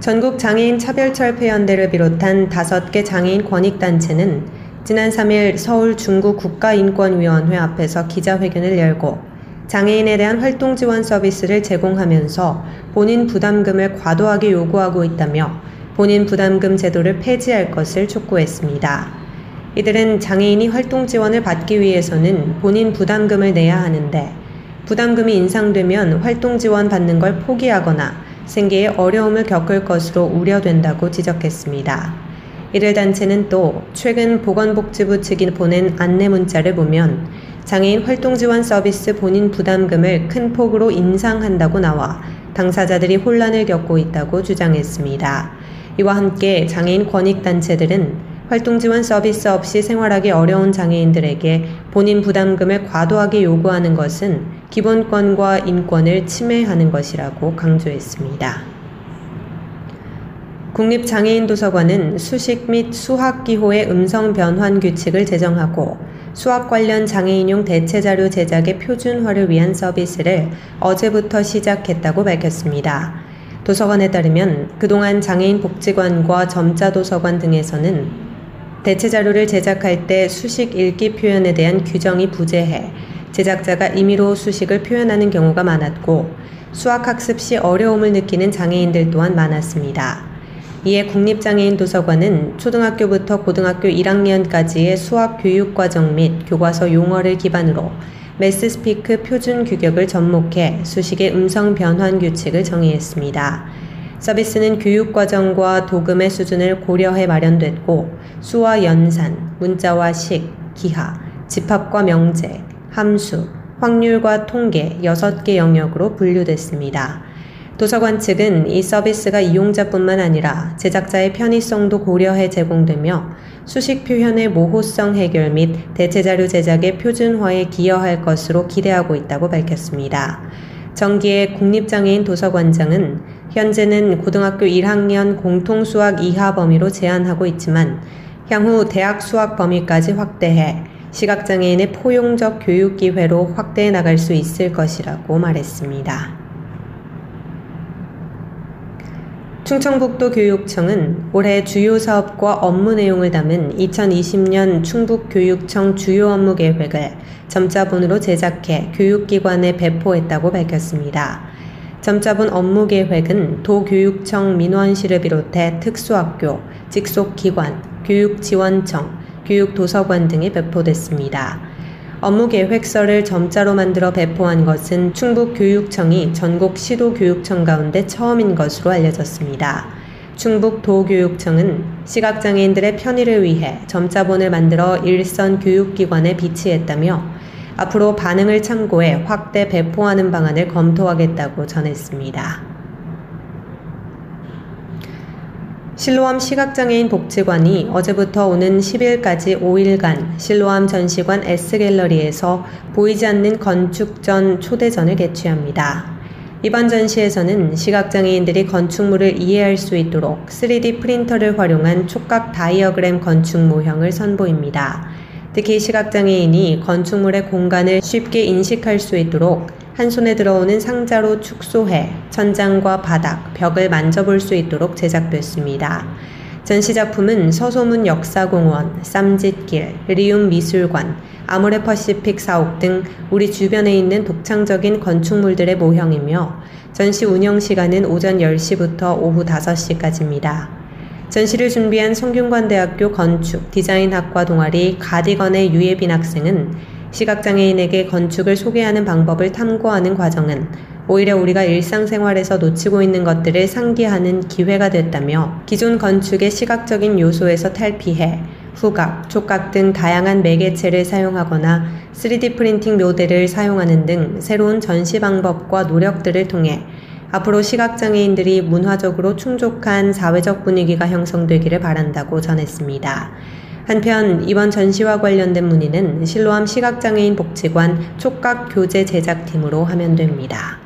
전국 장애인 차별철폐연대를 비롯한 5개 장애인 권익단체는 지난 3일 서울 중구 국가인권위원회 앞에서 기자회견을 열고 장애인에 대한 활동 지원 서비스를 제공하면서 본인 부담금을 과도하게 요구하고 있다며 본인 부담금 제도를 폐지할 것을 촉구했습니다. 이들은 장애인이 활동 지원을 받기 위해서는 본인 부담금을 내야 하는데 부담금이 인상되면 활동 지원 받는 걸 포기하거나 생계에 어려움을 겪을 것으로 우려된다고 지적했습니다. 이들 단체는 또 최근 보건복지부 측이 보낸 안내 문자를 보면 장애인 활동 지원 서비스 본인 부담금을 큰 폭으로 인상한다고 나와 당사자들이 혼란을 겪고 있다고 주장했습니다. 이와 함께 장애인 권익단체들은 활동 지원 서비스 없이 생활하기 어려운 장애인들에게 본인 부담금을 과도하게 요구하는 것은 기본권과 인권을 침해하는 것이라고 강조했습니다. 국립장애인도서관은 수식 및 수학기호의 음성 변환 규칙을 제정하고 수학 관련 장애인용 대체자료 제작의 표준화를 위한 서비스를 어제부터 시작했다고 밝혔습니다. 도서관에 따르면 그동안 장애인 복지관과 점자도서관 등에서는 대체 자료를 제작할 때 수식 읽기 표현에 대한 규정이 부재해 제작자가 임의로 수식을 표현하는 경우가 많았고 수학학습 시 어려움을 느끼는 장애인들 또한 많았습니다. 이에 국립장애인 도서관은 초등학교부터 고등학교 1학년까지의 수학 교육 과정 및 교과서 용어를 기반으로 매스스피크 표준 규격을 접목해 수식의 음성 변환 규칙을 정의했습니다. 서비스는 교육과정과 도금의 수준을 고려해 마련됐고 수와 연산, 문자와 식, 기하, 집합과 명제, 함수, 확률과 통계 6개 영역으로 분류됐습니다. 도서관 측은 이 서비스가 이용자뿐만 아니라 제작자의 편의성도 고려해 제공되며 수식 표현의 모호성 해결 및 대체자료 제작의 표준화에 기여할 것으로 기대하고 있다고 밝혔습니다. 정기의 국립장애인 도서관장은 현재는 고등학교 1학년 공통수학 이하 범위로 제한하고 있지만 향후 대학 수학 범위까지 확대해 시각장애인의 포용적 교육 기회로 확대해 나갈 수 있을 것이라고 말했습니다. 충청북도 교육청은 올해 주요 사업과 업무 내용을 담은 2020년 충북교육청 주요 업무 계획을 점자본으로 제작해 교육기관에 배포했다고 밝혔습니다. 점자본 업무 계획은 도교육청 민원실을 비롯해 특수학교, 직속기관, 교육지원청, 교육도서관 등에 배포됐습니다. 업무 계획서를 점자로 만들어 배포한 것은 충북 교육청이 전국 시도 교육청 가운데 처음인 것으로 알려졌습니다. 충북 도교육청은 시각장애인들의 편의를 위해 점자본을 만들어 일선 교육기관에 비치했다며 앞으로 반응을 참고해 확대 배포하는 방안을 검토하겠다고 전했습니다. 실로암 시각장애인 복지관이 어제부터 오는 10일까지 5일간 실로암 전시관 S갤러리에서 보이지 않는 건축 전 초대전을 개최합니다. 이번 전시에서는 시각장애인들이 건축물을 이해할 수 있도록 3D 프린터를 활용한 촉각 다이어그램 건축 모형을 선보입니다. 특히 시각장애인이 건축물의 공간을 쉽게 인식할 수 있도록 한 손에 들어오는 상자로 축소해 천장과 바닥, 벽을 만져볼 수 있도록 제작됐습니다. 전시 작품은 서소문 역사공원, 쌈지길, 리움 미술관, 아모레 퍼시픽 사옥 등 우리 주변에 있는 독창적인 건축물들의 모형이며 전시 운영 시간은 오전 10시부터 오후 5시까지입니다. 전시를 준비한 성균관대학교 건축 디자인학과 동아리 가디건의 유예빈 학생은 시각장애인에게 건축을 소개하는 방법을 탐구하는 과정은 오히려 우리가 일상생활에서 놓치고 있는 것들을 상기하는 기회가 됐다며 기존 건축의 시각적인 요소에서 탈피해 후각, 촉각 등 다양한 매개체를 사용하거나 3D 프린팅 묘대를 사용하는 등 새로운 전시 방법과 노력들을 통해 앞으로 시각장애인들이 문화적으로 충족한 사회적 분위기가 형성되기를 바란다고 전했습니다. 한편 이번 전시와 관련된 문의는 실로암 시각장애인 복지관 촉각 교재 제작팀으로 하면 됩니다.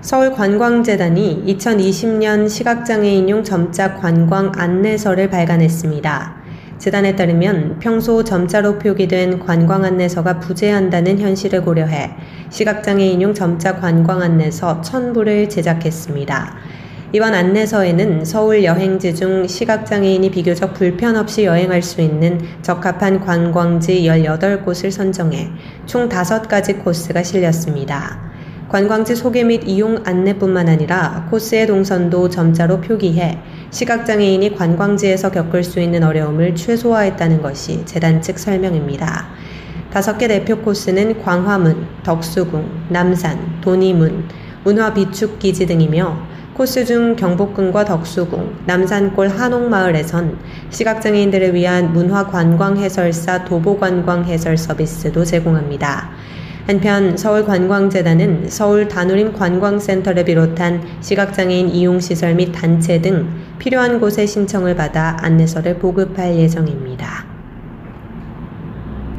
서울관광재단이 2020년 시각장애인용 점자 관광 안내서를 발간했습니다. 재단에 따르면 평소 점자로 표기된 관광 안내서가 부재한다는 현실을 고려해 시각장애인용 점자 관광 안내서 1000부를 제작했습니다. 이번 안내서에는 서울 여행지 중 시각장애인이 비교적 불편 없이 여행할 수 있는 적합한 관광지 18곳을 선정해 총 5가지 코스가 실렸습니다. 관광지 소개 및 이용 안내뿐만 아니라 코스의 동선도 점자로 표기해 시각장애인이 관광지에서 겪을 수 있는 어려움을 최소화했다는 것이 재단 측 설명입니다. 다섯 개 대표 코스는 광화문, 덕수궁, 남산, 도니문, 문화 비축기지 등이며 코스 중 경복궁과 덕수궁, 남산골 한옥마을에선 시각장애인들을 위한 문화관광해설사 도보관광해설 서비스도 제공합니다. 한편 서울관광재단은 서울 다누림 관광센터를 비롯한 시각장애인 이용시설 및 단체 등 필요한 곳에 신청을 받아 안내서를 보급할 예정입니다.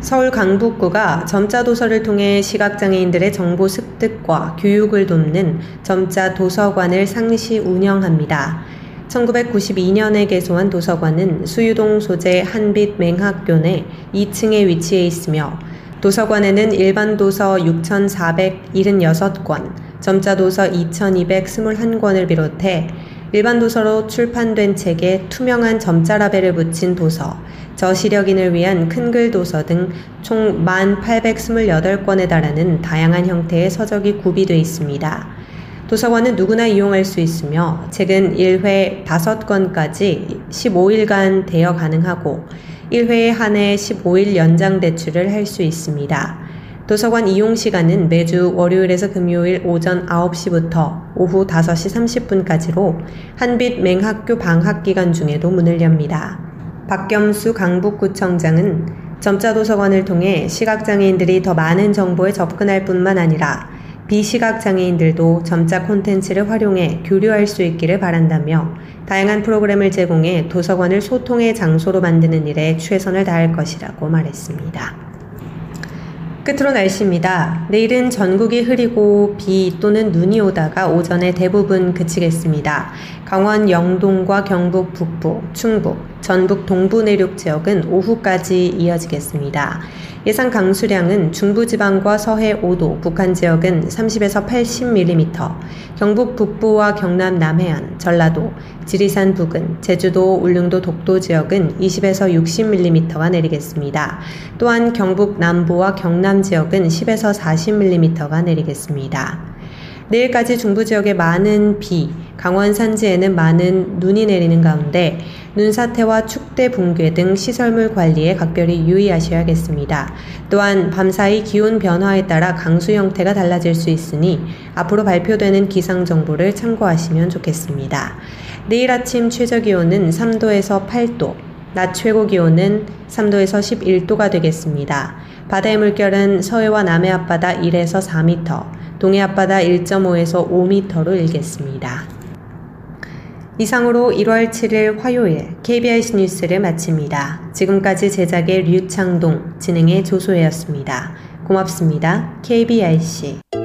서울 강북구가 점자 도서를 통해 시각장애인들의 정보 습득과 교육을 돕는 점자 도서관을 상시 운영합니다. 1992년에 개소한 도서관은 수유동 소재 한빛 맹학교 내 2층에 위치해 있으며 도서관에는 일반 도서 6,476권, 점자 도서 2,221권을 비롯해 일반 도서로 출판된 책에 투명한 점자 라벨을 붙인 도서, 저시력인을 위한 큰글 도서 등 총 1,828권에 달하는 다양한 형태의 서적이 구비되어 있습니다. 도서관은 누구나 이용할 수 있으며 책은 1회 5권까지 15일간 대여 가능하고 1회에 한해 15일 연장 대출을 할 수 있습니다. 도서관 이용 시간은 매주 월요일에서 금요일 오전 9시부터 오후 5시 30분까지로 한빛 맹학교 방학 기간 중에도 문을 엽니다. 박겸수 강북구청장은 점자 도서관을 통해 시각장애인들이 더 많은 정보에 접근할 뿐만 아니라 비시각장애인들도 점자 콘텐츠를 활용해 교류할 수 있기를 바란다며 다양한 프로그램을 제공해 도서관을 소통의 장소로 만드는 일에 최선을 다할 것이라고 말했습니다. 끝으로 날씨입니다. 내일은 전국이 흐리고 비 또는 눈이 오다가 오전에 대부분 그치겠습니다. 강원 영동과 경북 북부, 충북, 전북 동부 내륙 지역은 오후까지 이어지겠습니다. 예상 강수량은 중부지방과 서해 5도, 북한 지역은 30에서 80mm, 경북 북부와 경남 남해안, 전라도, 지리산 부근, 제주도, 울릉도 독도 지역은 20에서 60mm가 내리겠습니다. 또한 경북 남부와 경남 지역은 10에서 40mm가 내리겠습니다. 내일까지 중부 지역에 많은 비, 강원 산지에는 많은 눈이 내리는 가운데 눈사태와 축대 붕괴 등 시설물 관리에 각별히 유의하셔야겠습니다. 또한 밤사이 기온 변화에 따라 강수 형태가 달라질 수 있으니 앞으로 발표되는 기상 정보를 참고하시면 좋겠습니다. 내일 아침 최저 기온은 3도에서 8도, 낮 최고 기온은 3도에서 11도가 되겠습니다. 바다의 물결은 서해와 남해 앞바다 1에서 4m, 동해 앞바다 1.5에서 5m로 일겠습니다. 이상으로 1월 7일 화요일 KBS 뉴스를 마칩니다. 지금까지 제작의 류창동, 진행의 조소혜였습니다. 고맙습니다. KBRC.